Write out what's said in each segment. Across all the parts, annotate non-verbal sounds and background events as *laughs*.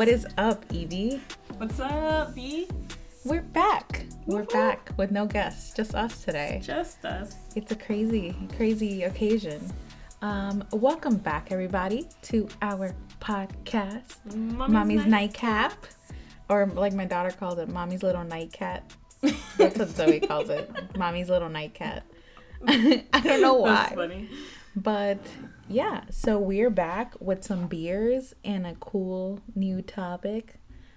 what is up, Evie? What's up, B? We're back. We're back with no guests, just us today. Just us. It's a crazy, crazy occasion. Um, welcome back, everybody, to our podcast, Mommy's, Mommy's Nightcap, or like my daughter calls it, Mommy's Little Nightcat. That's what Zoe calls it, *laughs* Mommy's Little Nightcat. *laughs* I don't know That's why, funny. but yeah. So we're back with some beers and a cool new topic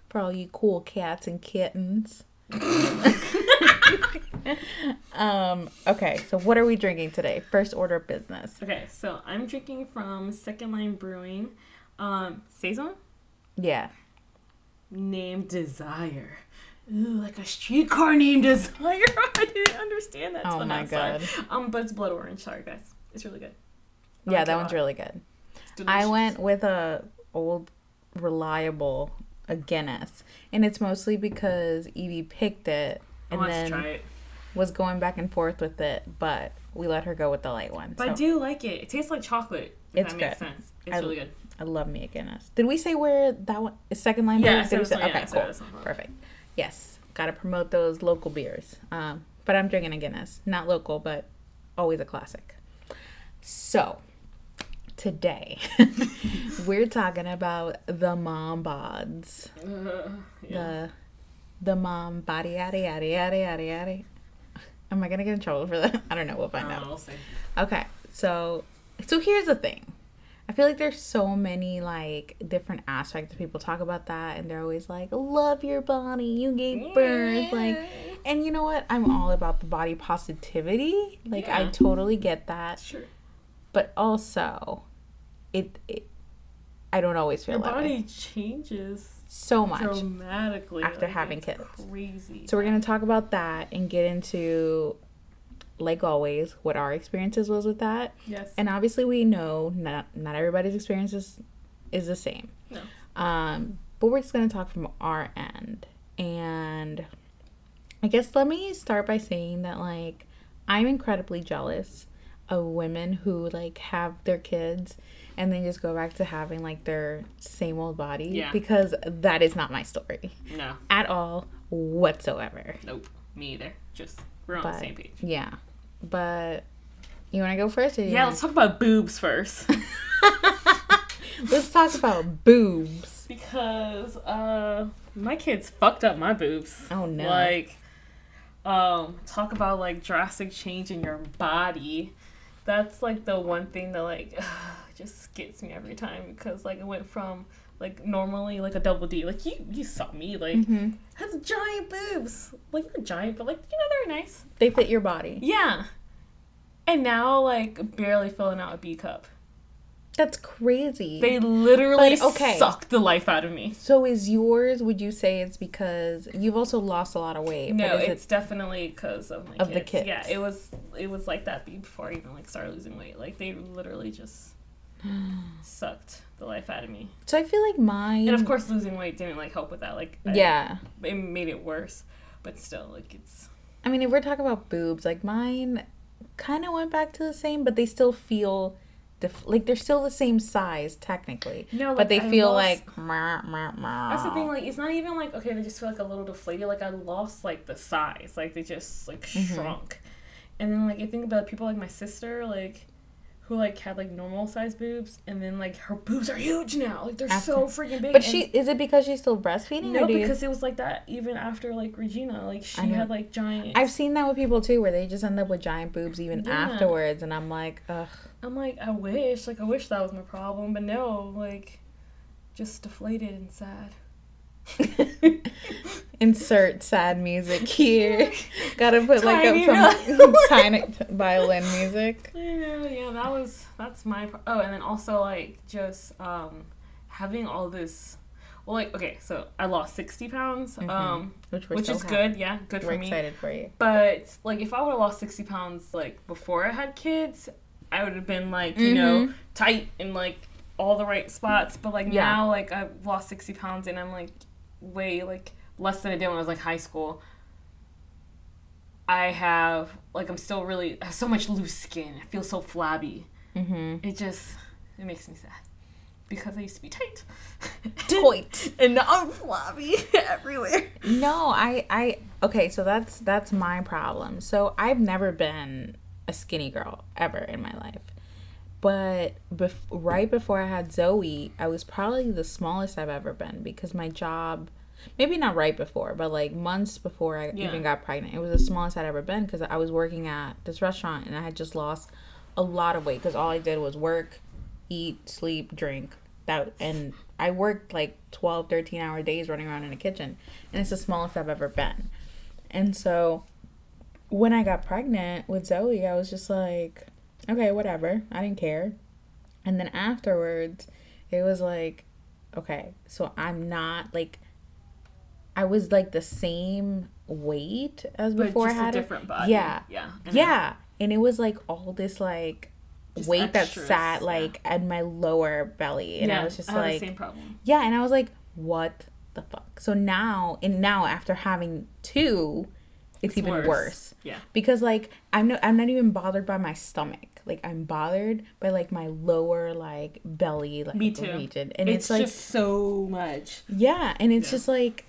for all you cool cats and kittens. *laughs* um. Okay. So what are we drinking today? First order of business. Okay, so I'm drinking from Second Line Brewing, um, Saison, Yeah. named Desire. Ooh, like a streetcar named Desire. *laughs* I didn't understand that. Oh my. God. Um, but it's blood orange. Sorry, guys. It's really good. I Yeah, that one's really good. I went with a old reliable a Guinness, and it's mostly because Evie picked it and then try it. was going back and forth with it, but we let her go with the light one. But I do like it. It tastes like chocolate. If It's that makes good. sense. It's I- really good. I love me a Guinness. Did we say where that one is second line? Yeah? I Did we say- yeah, okay, cool, perfect. Yes, got to promote those local beers. Um, but I'm drinking a Guinness, not local, but always a classic. So today *laughs* we're talking about the mom bods, Uh, yeah. the the mom body yada yada yada yada yada. Am I gonna get in trouble for that? *laughs* I don't know. We'll find Uh, out. we'll see. Okay, so so here's the thing. I feel like there's so many like different aspects. People talk about that, and they're always like, "Love your body, you gave birth." Like, and you know what? I'm all about the body positivity. Like, I totally get that, Sure. but also, it, it I don't always feel Your way. body changes so much. dramatically after like, having it's kids. Crazy. So we're gonna talk about that and get into, like always, what our experiences was with that. yes. and obviously we know not not everybody's experiences is the same No. um but we're just to talk from our end and i guess let me start by saying that like i'm incredibly jealous of women who like have their kids and then just go back to having like their same old body Yeah. because that is not my story no. at all whatsoever Nope. Me either. Just we're on but the same page. yeah but you want to go first Yeah. wanna- Let's talk about boobs first. *laughs* let's talk about boobs because uh my kids fucked up my boobs. Oh, no. Like um talk about like drastic change in your body. That's like the one thing that like *sighs* just gets me every time because like it went from like normally like a double D. Like you you saw me like Mm-hmm. has giant boobs. Like not giant, but like you know they're nice. They fit your body. Yeah. And now like barely filling out a B cup. That's crazy. They literally But, okay. sucked the life out of me. so is yours? Would you say it's because you've also lost a lot of weight? No, it's definitely because of my Of the kids. kids. Yeah, it was it was like that before I even like started losing weight. Like they literally just *gasps* sucked the life out of me. So I feel like mine. And of course, losing weight didn't like help with that. Like I- yeah. it made it worse. But still, like it's I mean, if we're talking about boobs, like mine, kind of went back to the same, but they still feel. Def- like they're still the same size technically, No, but they I feel lost- like that's the thing. Like it's not even like okay, they just feel like a little deflated. Like I lost like the size. Like they just like Mm-hmm. shrunk. And then like I think about people like my sister, like who like had like normal size boobs, and then like her boobs are huge now. Like they're so freaking big. But she is it because she's still breastfeeding? No, or do you- because it was like that even after like Regina. Like she had like giant. I've seen that with people too, where they just end up with giant boobs even Yeah. afterwards, and I'm like, ugh. I'm like, I wish, like I wish that was my problem, but no, like, just deflated and sad. *laughs* Insert sad music here. *laughs* Gotta put like up *laughs* some tiny violin music. Yeah, yeah, that was that's my. Pro- oh, and then also like just um having all this. Well, like okay, so I lost sixty pounds, um, Which, which is happy. good. Yeah, good We're for me. excited for you. But like, if I would have lost sixty pounds like before I had kids, I would have been like you know tight in like all the right spots. But like Yeah. now, like I've lost sixty pounds and I'm like way like less than I did when I was like high school. I have like I'm still really I have so much loose skin. I feel so flabby. Mm-hmm. It just it makes me sad because I used to be tight. *laughs* Tight. and now I'm flabby *laughs* everywhere. No, I, I, okay, so that's that's my problem. So I've never been a skinny girl ever in my life, but bef- right before I had Zoe, I was probably the smallest I've ever been because my job, maybe not right before, but like months before I Yeah. even got pregnant, it was the smallest I'd ever been because I was working at this restaurant and I had just lost a lot of weight because all I did was work, eat, sleep, drink. That and I worked like 12, 13 hour days running around in the kitchen, and it's the smallest I've ever been. And so when I got pregnant with Zoe, I was just like, okay, whatever. I didn't care. And then afterwards, it was like, okay, so I'm not like, I was like the same weight as But before I had a different body. Yeah. Yeah. And Yeah. And it was like all this like Just weight that extras, sat yeah. like at my lower belly. And I was just I like, the same problem. yeah. And I was like, what the fuck? So now, and now after having two, it's, It's even worse. worse. Yeah. Because like I'm no, I'm not even bothered by my stomach. Like I'm bothered by like my lower like belly like Me too. region, and it's, it's, like just so much. yeah, and it's Yeah. just like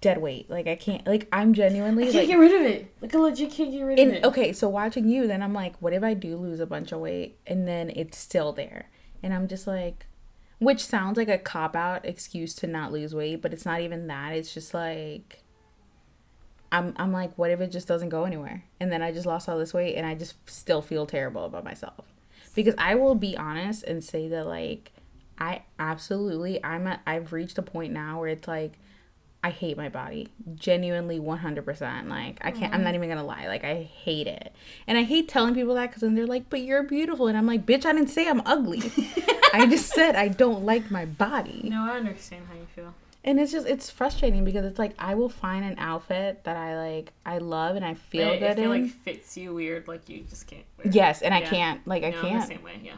dead weight. Like I can't like I'm genuinely I can't like get rid of it. Like I legit can't get rid of it. okay, so watching you, then I'm like, what if I do lose a bunch of weight and then it's still there? And I'm just like, which sounds like a cop out excuse to not lose weight, but it's not even that. It's just like, I'm, I'm like, what if it just doesn't go anywhere? And then I just lost all this weight and I just still feel terrible about myself. Because I will be honest and say that, like, I absolutely, I'm at, I've reached a point now where it's like, I hate my body. Genuinely 100%. Like, I can't, I'm mm-hmm. not even gonna lie. Like, I hate it. And I hate telling people that because then they're like, but you're beautiful. And I'm like, bitch, I didn't say I'm ugly. *laughs* I just said I don't like my body. No, I understand how you feel. And it's just, it's frustrating because it's like, I will find an outfit that I like, I love and I feel good I feel in. like fits you weird, like you just can't. Wear. it. yes. And I can't, like, I No, can't. same way. Yeah.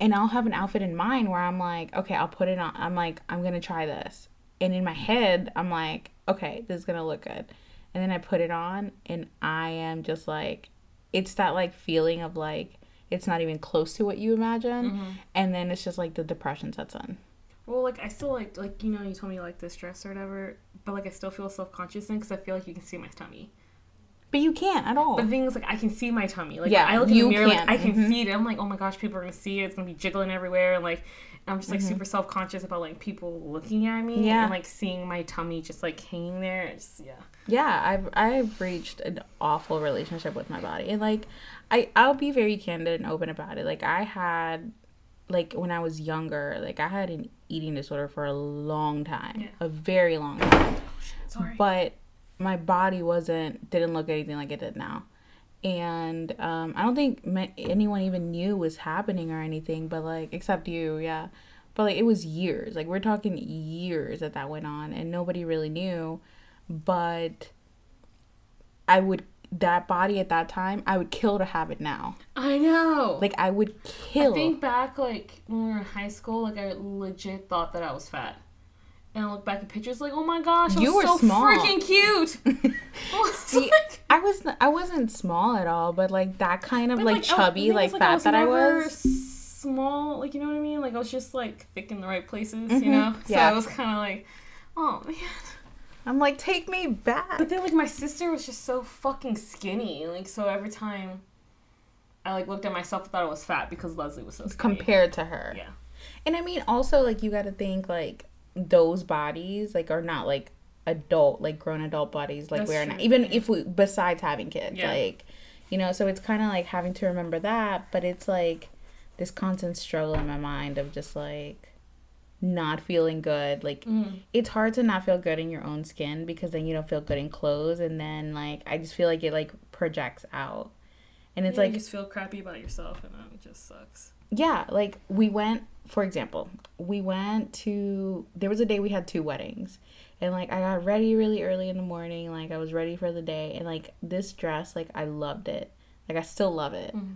and I'll have an outfit in mind where I'm like, okay, I'll put it on. I'm like, I'm gonna try this, and in my head, I'm like, okay, this is gonna look good, and then I put it on, and I am just like, it's that like feeling of like it's not even close to what you imagine, Mm-hmm. and then it's just like the depression sets in. Well, like I still like like you know you told me like this dress or whatever, but like I still feel self conscious because I feel like you can see my tummy. But you can't at all. But the thing is, like I can see my tummy. Like Yeah, I look in the mirror, can. like I can Mhm. see it. I'm like, oh my gosh, people are gonna see it. It's gonna be jiggling everywhere. And like I'm just like Mm-hmm. super self conscious about like people looking at me Yeah. and like seeing my tummy just like hanging there. It's yeah. yeah i've i've reached an awful relationship with my body and like i i'll be very candid and open about it like i had like when i was younger like i had an eating disorder for a long time Yeah. a very long time. Sorry. but my body wasn't didn't look anything like it did now. And um i don't think anyone even knew was happening or anything but like except you yeah. But like it was years. Like we're talking years that that went on and nobody really knew. But i would that body at that time i would kill to have it now I know. like i would kill I think back like when we were in high school, like I legit thought that I was fat. And I look back at pictures like, oh my gosh, I You was were so small. freaking cute. *laughs* *laughs* I was See, like- I was I wasn't small at all, but like that kind of But, like, chubby, like is, fat that I was. Small, like you know what I mean? Like I was just like thick in the right places, Mhm, you know. So yeah. I was kind of like, oh man. I'm like, take me back. But then like my sister was just so fucking skinny. Like so every time I like looked at myself, I thought I was fat because Leslie was so skinny. compared to her. Yeah. And I mean, also like you got to think like those bodies like are not like adult, like grown adult bodies like That's we're true, not. Even if we besides having kids, Yeah. like you know, so it's kind of like having to remember that, but it's like this constant struggle in my mind of just like not feeling good. Like Mm. it's hard to not feel good in your own skin because then you don't feel good in clothes and then like I just feel like it like projects out. And it's Yeah, like you just feel crappy about yourself, and it just sucks. yeah, like we went, for example, we went to, there was a day we had two weddings. And like I got ready really early in the morning. Like I was ready for the day. And like this dress, like I loved it. Like I still love it. Mhm.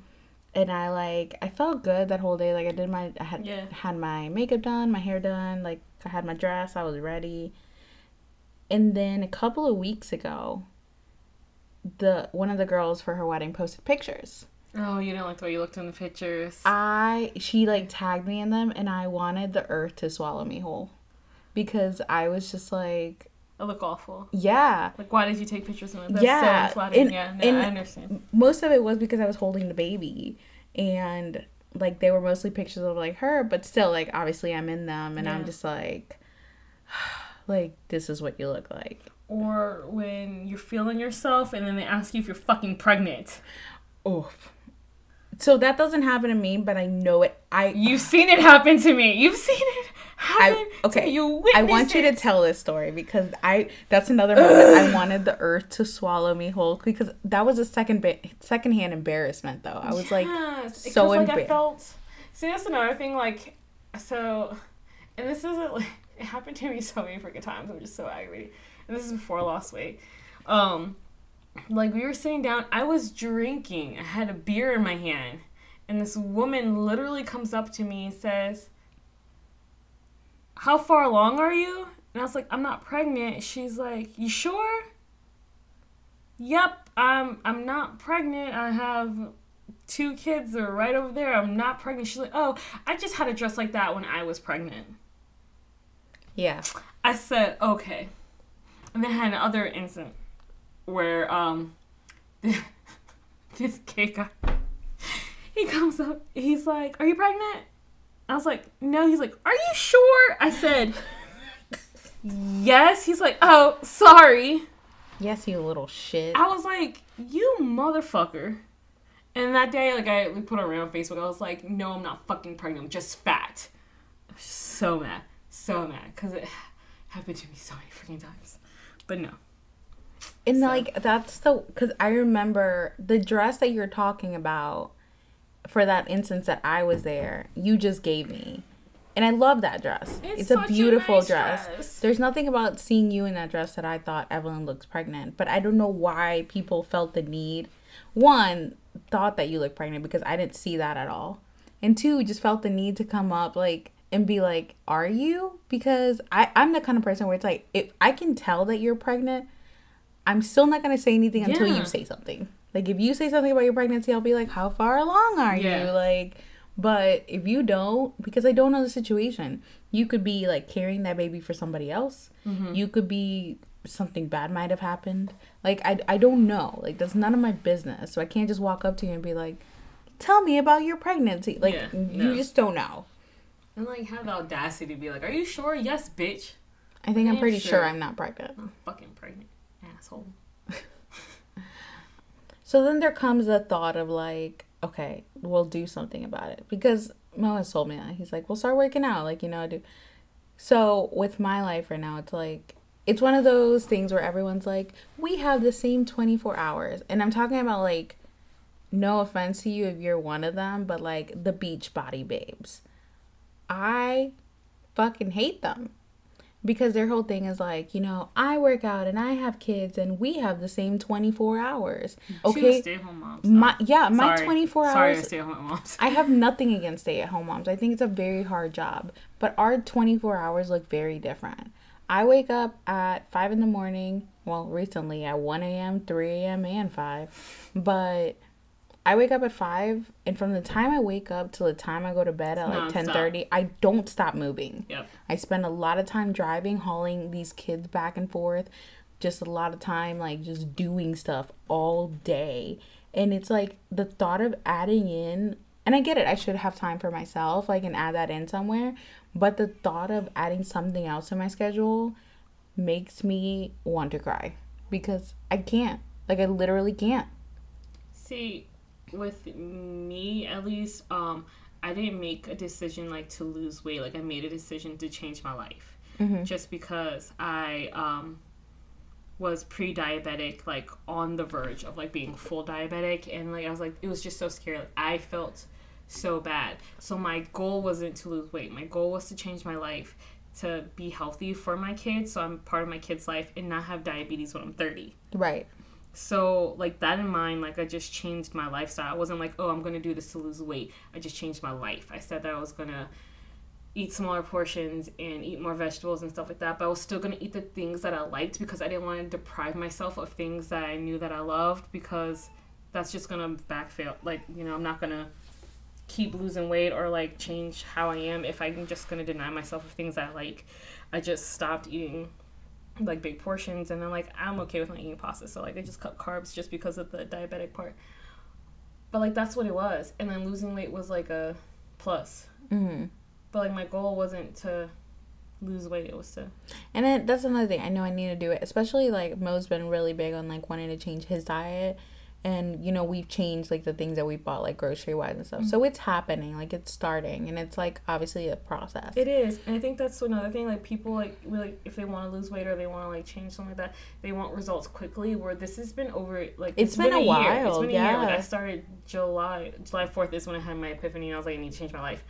And I like, I felt good that whole day. Like I did my, I had, Yeah. had my makeup done, my hair done. Like I had my dress, I was ready. And then a couple of weeks ago, the one of the girls for her wedding posted pictures. Oh, you didn't like the way you looked in the pictures. I she like tagged me in them and I wanted the earth to swallow me whole. Because I was just like I look awful. Yeah. Like why did you take pictures of me? That's yeah. so flattering. And, yeah, no, and I understand. Most of it was because I was holding the baby and like they were mostly pictures of like her, but still like obviously I'm in them and Yeah. I'm just like *sighs* like this is what you look like. Or when you're feeling yourself and then they ask you if you're fucking pregnant. Oof. So that doesn't happen to me, but I know it. I You've seen it happen to me. You've seen it. I okay. You I want you to tell this story because I that's another moment I wanted the earth to swallow me whole because that was a second bit secondhand embarrassment though. I was like so like I felt. See, that's another thing. Like, so, and this isn't like it happened to me so many freaking times. I'm just so aggravated. And this is before I lost weight. Um, like we were sitting down. I was drinking. I had a beer in my hand, and this woman literally comes up to me and says, "How far along are you?" And I was like, "I'm not pregnant." She's like, "You sure?" Yep, I'm. I'm not pregnant. I have two kids are right over there. I'm not pregnant. She's like, oh, I just had a dress like that when I was pregnant. yeah. I said, okay. And then I had another incident where um *laughs* this gay guy *laughs* he comes up, he's like, Are you pregnant? I was like, No, he's like, Are you sure? I said Yes. He's like, Oh, sorry. Yes, you little shit. I was like, you motherfucker. And that day, like, I we put it around Facebook. I was like, no, I'm not fucking pregnant. I'm just fat. I was so mad. So mad. Because it happened to me so many freaking times. But no. And So- like that's the because I remember the dress that you're talking about for that instance that I was there. You just gave me, and I love that dress. It's It's, a such a beautiful nice dress. dress. There's nothing about seeing you in that dress that I thought Evelyn looks pregnant. But I don't know why people felt the need. One thought that you looked pregnant because I didn't see that at all, and two just felt the need to come up like and be like, "Are you?" Because I I'm the kind of person where it's like if I can tell that you're pregnant. I'm still not gonna say anything until you say something. Like if you say something about your pregnancy, I'll be like, "How far along are Yeah. you?" Like, but if you don't, because I don't know the situation, you could be like carrying that baby for somebody else. Mm-hmm. You could be something bad might have happened. Like I I don't know. Like that's none of my business. So I can't just walk up to you and be like, "Tell me about your pregnancy." Like Yeah, you no. just don't know. And, like, have the audacity to be like, are you sure? Yes, bitch. I think I'm pretty sure. sure I'm not pregnant. I'm fucking pregnant. Asshole. So then there comes the thought of like, okay, we'll do something about it. Because Mo has told me that. He's like, we'll start working out, like you know, do. So with my life right now, it's like it's one of those things where everyone's like, we have the same twenty four hours, and I'm talking about like, no offense to you if you're one of them, but like the beach body babes, I fucking hate them because their whole thing is like, you know, I work out and I have kids and we have the same 24 hours. Okay. Stay at home moms. My yeah, my Sorry. 24 Sorry, hours. stay at home moms. I have *laughs* nothing against stay-at-home moms. I think it's a very hard job, but our 24 hours look very different. I wake up at 5 in the morning, well, recently at 1 a.m., 3 a.m., and 5. But I wake up at 5 and from the time I wake up till the time I go to bed at like 10:30, I don't stop moving. Yep. I spend a lot of time driving, hauling these kids back and forth. Just a lot of time, like, just doing stuff all day. And it's like the thought of adding in, and I get it, I should have time for myself. I can add that in somewhere. But the thought of adding something else to my schedule makes me want to cry because I can't. Like, I literally can't. See, with me at least, um, I didn't make a decision like to lose weight. Like I made a decision to change my life, just because I um was pre-diabetic, like on the verge of like being full diabetic, and like I was like, it was just so scary. Like I felt so bad. So my goal wasn't to lose weight. My goal was to change my life to be healthy for my kids, so I'm part of my kids' life and not have diabetes when I'm 30. Right. So, like that in mind, like I just changed my lifestyle. I wasn't like, oh, I'm gonna do this to lose weight. I just changed my life. I said that I was gonna eat smaller portions and eat more vegetables and stuff like that. But I was still gonna eat the things that I liked because I didn't want to deprive myself of things that I knew that I loved because that's just gonna backfail. Like you know, I'm not gonna keep losing weight or like change how I am if I'm just gonna deny myself of things I like. I just stopped eating like big portions and then like I'm okay with not eating pasta so like I just cut carbs just because of the diabetic part but like that's what it was and then losing weight was like a plus Mm-hmm. but like my goal wasn't to lose weight it was to And then that's another thing. I know I need to do it, especially like Mo's been really big on like wanting to change his diet. And you know, we've changed like the things that we bought, like grocery wise and stuff. Mm-hmm. So it's happening, like it's starting, and it's like obviously a process. it is and I think that's another thing like people like really if they want to lose weight or they want to like change something like that they want results quickly where this has been over like It's been a year. while, it's been a year like yeah. I started July July 4th is when I had my epiphany and I was like I need to change my life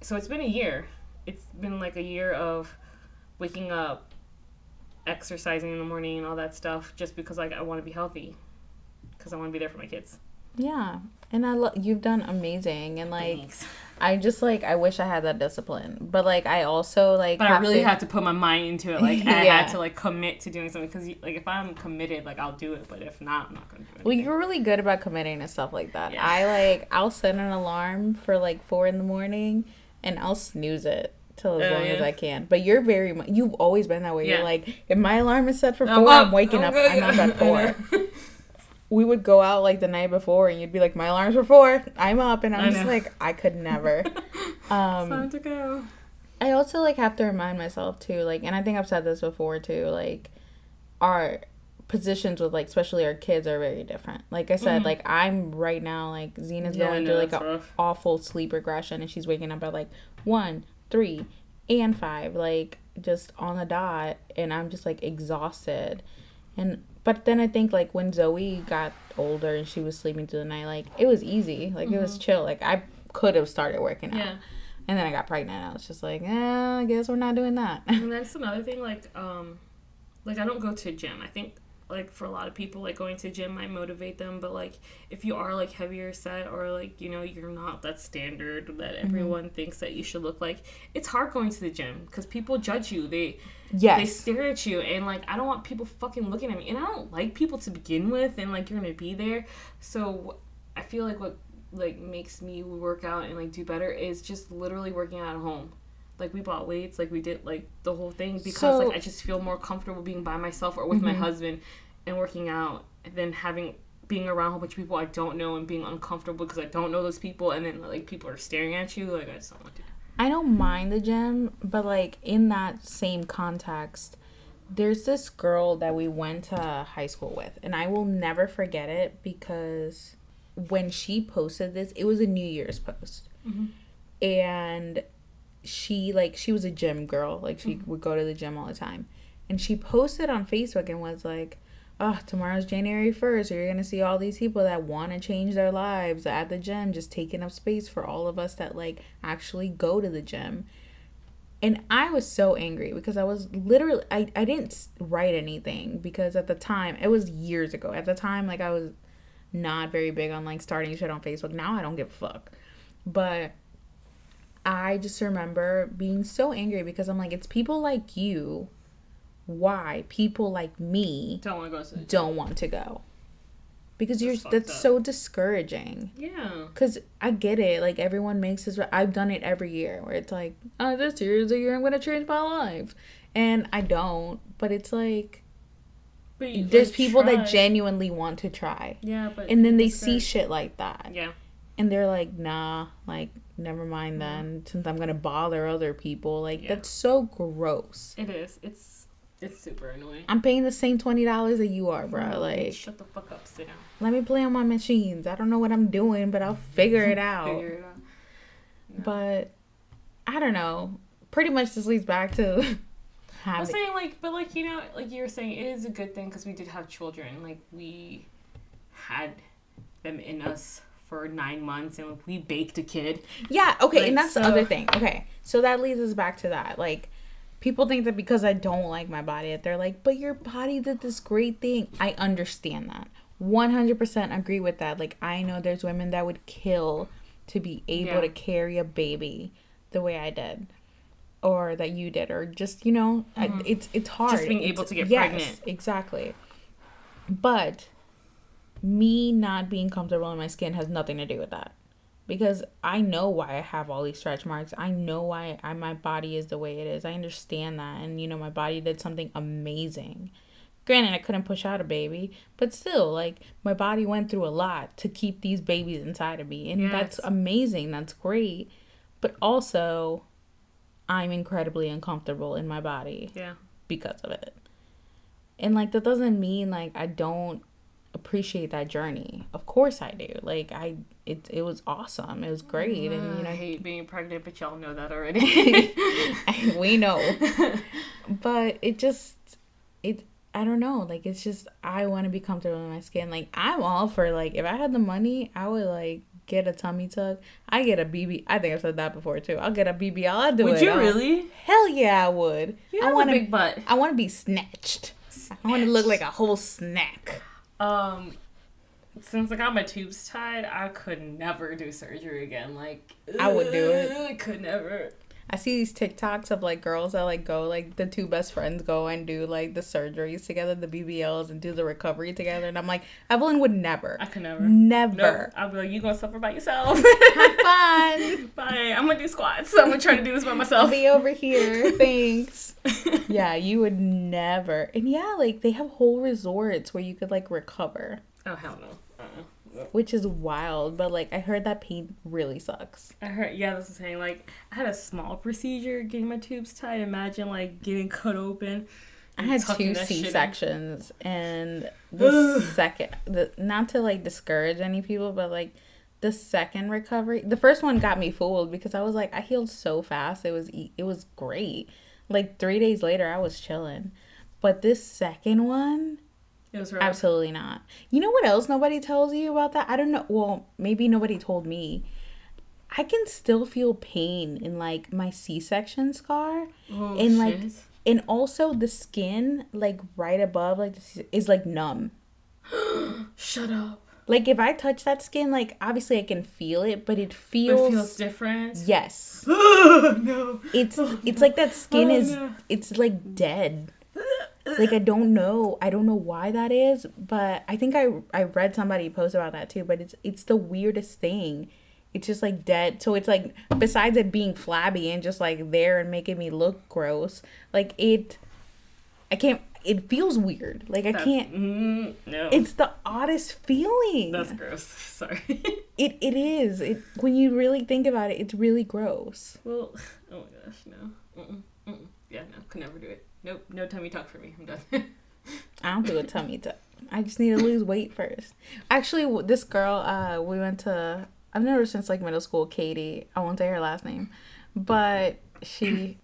so it's been a year it's been like a year of waking up exercising in the morning and all that stuff just because like I want to be healthy because I want to be there for my kids Yeah, and I lo- you've done amazing, and like Thanks. I just like I wish I had that discipline, but like I also like. But I really to- had to put my mind into it. Like *laughs* I Yeah. had to like commit to doing something because like if I'm committed, like I'll do it. But if not, I'm not gonna do it. Well, you're really good about committing to stuff like that. Yeah. I like I'll set an alarm for like four in the morning, and I'll snooze it till as Oh, long as. I can. But you're very mu- you've always been that way. Yeah. You're like if my alarm is set for 4 I'm I'm, waking I'm up. I'm up at *laughs* I four. *laughs* we would go out like the night before, and you'd be like, "My alarm's for four. I'm up," and I I'm just know. like, I could never. *laughs* Um, Time to go. I also like have to remind myself too, like, and I think I've said this before too, like, our positions with like, especially our kids are very different. Like I said, Mhm. like I'm right now, like Zena's Yeah, going through like an rough. awful sleep regression, and she's waking up at like one, three, and five, like just on the dot, and I'm just like exhausted, and but then I think like when Zoe got older and she was sleeping through the night, like it was easy, like it was chill, like I could have started working out. Mm-hmm. Yeah. And then I got pregnant. I was just like, eh, I guess we're not doing that. And that's another thing. Like um, like I don't go to gym. I think like for a lot of people, like going to gym might motivate them. But like if you are like heavier set or like you know you're not that standard that mm-hmm. everyone thinks that you should look like, it's hard going to the gym because people judge you. They yeah, they stare at you and like I don't want people fucking looking at me and I don't like people to begin with and like you're gonna be there so I feel like what like makes me work out and like do better is just literally working out at home like we bought weights like we did like the whole thing because So- like I just feel more comfortable being by myself or with my Mhm. husband and working out than having being around a whole bunch of people I don't know and being uncomfortable because I don't know those people and then like people are staring at you like I just don't want to I don't mind the gym, but like in that same context, there's this girl that we went to high school with, and I will never forget it because when she posted this, it was a New Year's post. Mhm. And she like she was a gym girl, like she mm-hmm. would go to the gym all the time. And she posted on Facebook and was like, Oh, tomorrow's January 1st. so You're going to see all these people that want to change their lives at the gym, just taking up space for all of us that like actually go to the gym. And I was so angry because I was literally, I, I didn't write anything because at the time, it was years ago. At the time, like I was not very big on like starting shit on Facebook. Now I don't give a fuck. But I just remember being so angry because I'm like, it's people like you. Why people like me don't want to go to don't want to go? Because you're That's up. so discouraging. yeah Cause I get it, like everyone makes this. I've done it every year, where it's like, oh, this year is the year I'm gonna change my life, and I don't. But it's like but you, there's like, people try. that genuinely want to try, Yeah, but and then they see shit like that, Yeah, and they're like, nah, like never mind mm. then. Since I'm gonna bother other people, like Yeah. that's so gross. it is. It's it's super annoying. I'm paying the same twenty dollars that you are, bro. Like, shut the fuck up, sit down, let me play on my machines. I don't know what I'm doing, but I'll *laughs* figure it out. figure it out. No. But I don't know. Pretty much this leads back to *laughs* I'm saying like, but like you know, like you were saying, it is a good thing because we did have children. Like we had them in us for nine months, and we baked a kid. Yeah, okay, Like, and that's the other thing. Okay, so that leads us back to that. Like, people think that because I don't like my body, they're like, but your body did this great thing. I understand that. 100% agree with that. Like, I know there's women that would kill to be able Yeah. to carry a baby the way I did. or that you did or just you know I, it's it's hard Mm-hmm. Just being It's- able to get yes, pregnant. exactly but me not being comfortable in my skin has nothing to do with that. Because i know why i have all these stretch marks. I know why I, my body is the way it is. I understand that. And you know my body did something amazing. Granted i couldn't push out a baby but still like my body went through a lot to keep these babies inside of me. And that's amazing. That's great. But also i'm incredibly uncomfortable in my body Yeah. because of it. And like that doesn't mean like I don't appreciate that journey. Of course I do. Like I it it was awesome. It was great and you mm, know I hate being pregnant, but y'all know that already. *laughs* we know. *laughs* But it just it I don't know. Like it's just I want to be comfortable in my skin. Like I'm all for like if I had the money, I would like get a tummy tuck. I get a BB. I think I've said that before too. I'll get a BBL. I'll do Would it. you I'll- really? Hell yeah, I would. You I want a to. big butt. I want to be snatched. I want to look like a whole snack. Um, since I got my tubes tied, I could never do surgery again. Like I would do it. I could never. I see these TikToks of like girls that like go like the two best friends go and do like the surgeries together, the BBLs, and do the recovery together, and I'm like, Evelyn would never, I could never. never. Nope. I'll be like, you gonna suffer by yourself. *laughs* Have fun. *laughs* Bye. I'm gonna do squats. I'm gonna try to do this by I'll myself. be over here. *laughs* Thanks. yeah, you would never. And yeah, like they have whole resorts where you could like recover, oh hell no. Which is wild. But like I heard that pain really sucks. I heard, yeah, that's what I'm saying. Like, I had a small procedure getting my tubes tied. Imagine like getting cut open. I had two that shit in. C sections, and the second, the not to like discourage any people, but like the second recovery, the first one got me fooled because I was like, I healed so fast. It was it was great. Like three days later, I was chilling, but this second one, It was rough. absolutely not. You know what else nobody tells you about that? I don't know. Well, maybe nobody told me. I can still feel pain in like my C section scar Oh, and like shit. and also the skin like right above like is like numb *gasps* Shut up. like if i touch that skin like obviously i can feel it but it feels, it feels different. yes *gasps* no. it's it's oh, like that skin Oh, is no. it's like dead *laughs* like i don't know i don't know why that is but i think i i read somebody post about that too but it's it's the weirdest thing it's just like dead so it's like besides it being flabby and just like there and making me look gross like it i can't it feels weird like i can't Mm, no. it's the oddest feeling That's gross. *laughs* Sorry. it it is it when you really think about it it's really gross well, *laughs* oh my gosh, no. Mm-mm, mm-mm. Yeah, no, could never do it. Nope, no tummy tuck for me. I'm done. *laughs* I don't do a tummy tuck. I just need to lose weight first. Actually, this girl, uh, we went to. I've known her since like middle school. Katie. I won't say her last name, but she.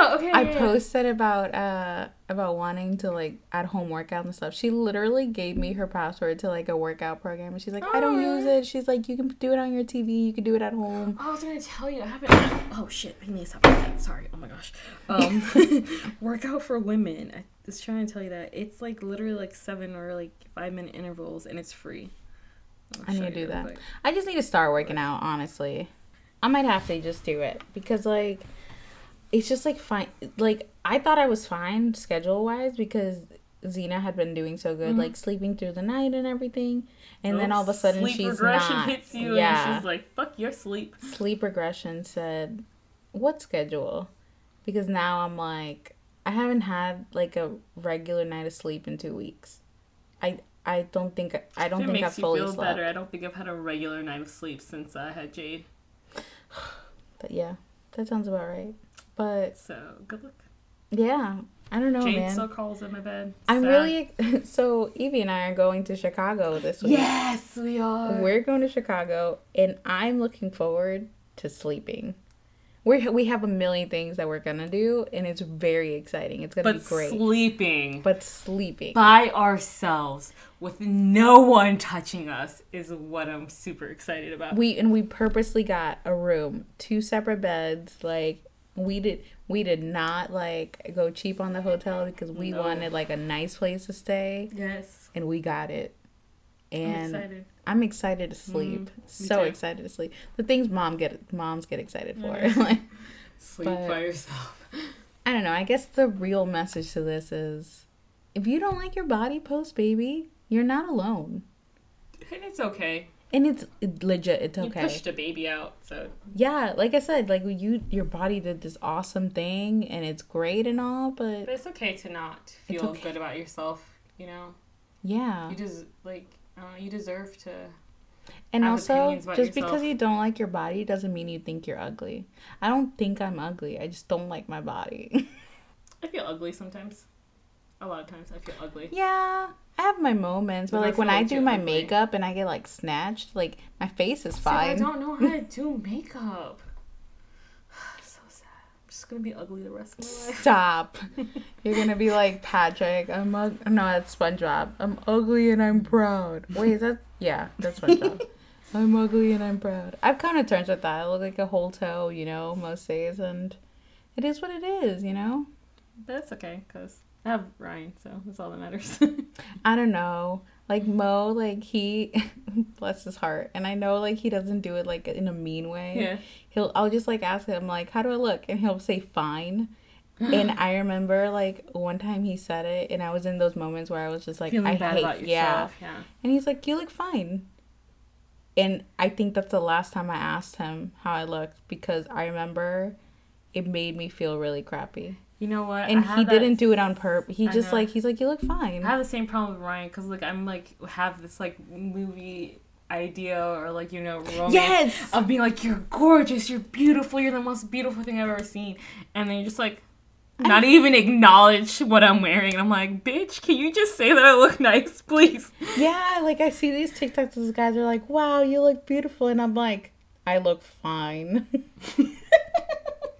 Oh, okay. I yeah, yeah. posted about uh about wanting to like at home workout and stuff. She literally gave me her password to like a workout program, and she's like, I don't Oh, use it. She's like, you can do it on your TV. You can do it at home. Oh, I was gonna tell you, I haven't. Oh shit, I need to stop that. Sorry. Oh my gosh. Um, *laughs* *laughs* workout for women. I was trying to tell you that it's like literally like seven or like five minute intervals, and it's free. I'll need to do that. I just need to start working out, honestly. I might have to just do it because like it's just like fine like I thought I was fine schedule wise because Zena had been doing so good, mm-hmm. like sleeping through the night and everything. And then all of a sudden sleep she's regression not. hits you, yeah. and she's like, "Fuck your sleep." sleep regression said, What schedule? Because now I'm like I haven't had like a regular night of sleep in two weeks. I I don't think I don't it think I've fully feel slept. better. I don't think I've had a regular night of sleep since I had Jade. *sighs* But yeah, that sounds about right. But So good luck. yeah, I don't know, Jade man. still calls in my bed. I'm Sad. really *laughs* so Evie and I are going to Chicago this week. Yes, we are. We're going to Chicago, and I'm looking forward to sleeping. We we have a million things that we're gonna do, and it's very exciting. It's gonna but be great. sleeping but sleeping, by ourselves with no one touching us is what I'm super excited about. we and we purposely got a room, two separate beds. Like we did, we did not like go cheap on the hotel because we No. wanted like a nice place to stay, yes, and we got it. I'm And excited. I'm excited to sleep. Mm, so too. excited to sleep. The things mom get moms get excited for. Mhm. *laughs* like, Sleep But- by yourself. *laughs* I don't know. I guess the real message to this is if you don't like your body post baby, you're not alone. And it's okay. And it's legit, it's okay. You pushed a baby out, so Yeah, like I said, like you your body did this awesome thing and it's great and all, but but it's okay to not feel okay. good about yourself. You know, yeah. you just like uh, you deserve to. And also, just because you don't like your body doesn't mean you think you're ugly. I don't think I'm ugly. I just don't like my body. *laughs* I feel ugly sometimes. A lot of times, I feel ugly. yeah, I have my moments, but But like when I do my ugly. makeup and I get like snatched, like my face is See, but I don't know how to *laughs* do makeup. *sighs* so sad. I'm just gonna be ugly the rest of my life. Stop. *laughs* You're gonna be like Patrick. I'm ug- no, that's SpongeBob. I'm ugly and I'm proud. Wait, is that yeah? That's SpongeBob. *laughs* I'm ugly and I'm proud. I've come to terms with that. I look like a whole toe, you know, most days, and it is what it is, you know. That's okay, cause I have Ryan, so that's all that matters. *laughs* I don't know. Like Mo, like he, *laughs* bless his heart, and I know like he doesn't do it like in a mean way. yeah. He'll, I'll just like ask him like, "How do I look?" and he'll say, "Fine." and *laughs* I remember like one time he said it, and I was in those moments where I was just like, Feeling "I bad hate," about yeah. Yeah. And he's like, "You look fine." And I think that's the last time I asked him how I looked because I remember it made me feel really crappy. You know what? And he that- didn't do it on purpose. He I just know. like he's like, "You look fine." I have the same problem with Ryan because like I'm like have this like movie idea or like you know romance Yes. of being like you're gorgeous, you're beautiful, you're the most beautiful thing I've ever seen, and then you're just like not even acknowledge what I'm wearing. And I'm like, bitch, can you just say that I look nice, *laughs* please? Yeah, like I see these TikToks. These guys are like, "Wow, you look beautiful," and I'm like, "I look fine." *laughs*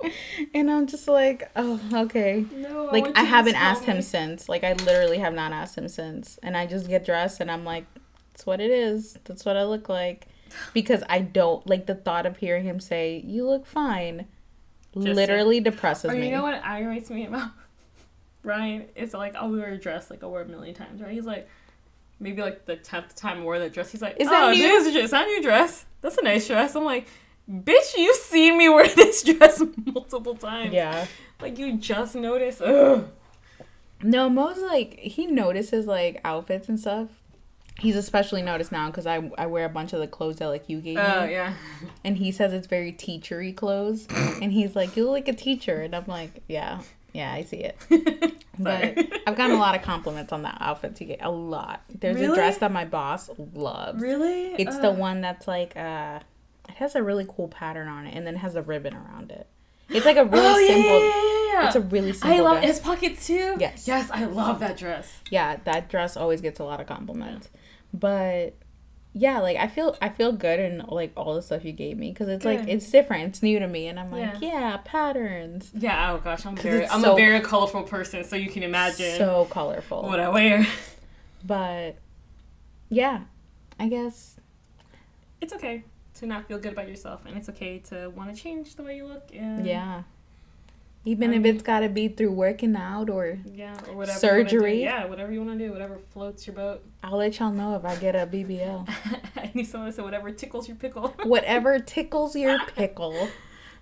*laughs* and I'm just like, "Oh, okay." No, Like I haven't asked him since. Like I literally have not asked him since. And I just get dressed and I'm like, "That's what it is. That's what I look like." Because I don't like the thought of hearing him say, "You look fine." Just literally depresses Or me. you know what aggravates me about *laughs* Ryan? It's like I'll wear a dress like I'll wear a million times, right? He's like maybe like the tenth time I wore that dress. He's like, Is that oh, new?" Is, is that a new dress? That's a nice dress. I'm like, bitch, you've seen me wear *laughs* this dress multiple times. Yeah. Like you just noticed. Ugh. No, Mo's like he notices like outfits and stuff. He's especially noticed now because I I wear a bunch of the clothes that like you gave me, Oh yeah. and he says it's very teachery clothes, *laughs* and he's like you look like a teacher, and I'm like yeah yeah I see it. *laughs* But I've gotten a lot of compliments on that outfit to get a lot. There's a dress that my boss loves. really? It's the one that's like uh, it has a really cool pattern on it, and then it has a ribbon around it. It's like a really oh, simple. Yeah, yeah, yeah. It's a really simple. I love dress. his pockets too. Yes. Yes, I love that dress. yeah that dress always gets a lot of compliments but yeah like i feel i feel good in like all the stuff you gave me because it's like it's different it's new to me and i'm like yeah, patterns Yeah. Oh gosh, I'm very. I'm so- a very colorful person, so you can imagine so colorful what I wear. but yeah i guess It's okay to not feel good about yourself, and it's okay to want to change the way you look. And yeah even if it's gotta be through working out or Yeah, or whatever. you wanna do. Surgery. Yeah, whatever you want to do, whatever floats your boat. i'll let y'all know if i get a bbl *laughs* I need someone to say whatever tickles your pickle. *laughs* whatever tickles your pickle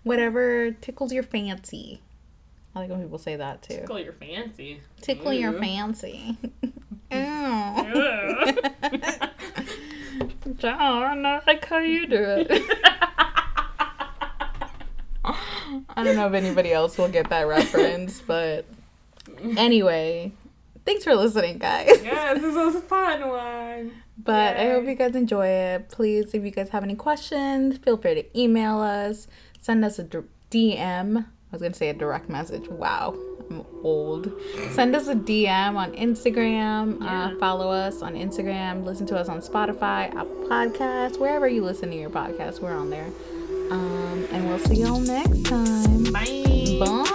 whatever tickles your fancy i like when people say that too Tickle your fancy. tickle your Ooh. fancy *laughs* Ew. John, I like how you do it. *laughs* I don't know if anybody else will get that reference, *laughs* but anyway, thanks for listening, guys. yes, this was a fun one. But I hope you guys enjoy it. Please, if you guys have any questions, feel free to email us, send us a d- DM. I was gonna say a direct message. Wow, I'm old. Send us a DM on Instagram. Yeah. Uh, follow us on Instagram. Listen to us on Spotify, Apple Podcasts, wherever you listen to your podcast. We're on there. Um, and we'll see y'all next time. Bye. Bye.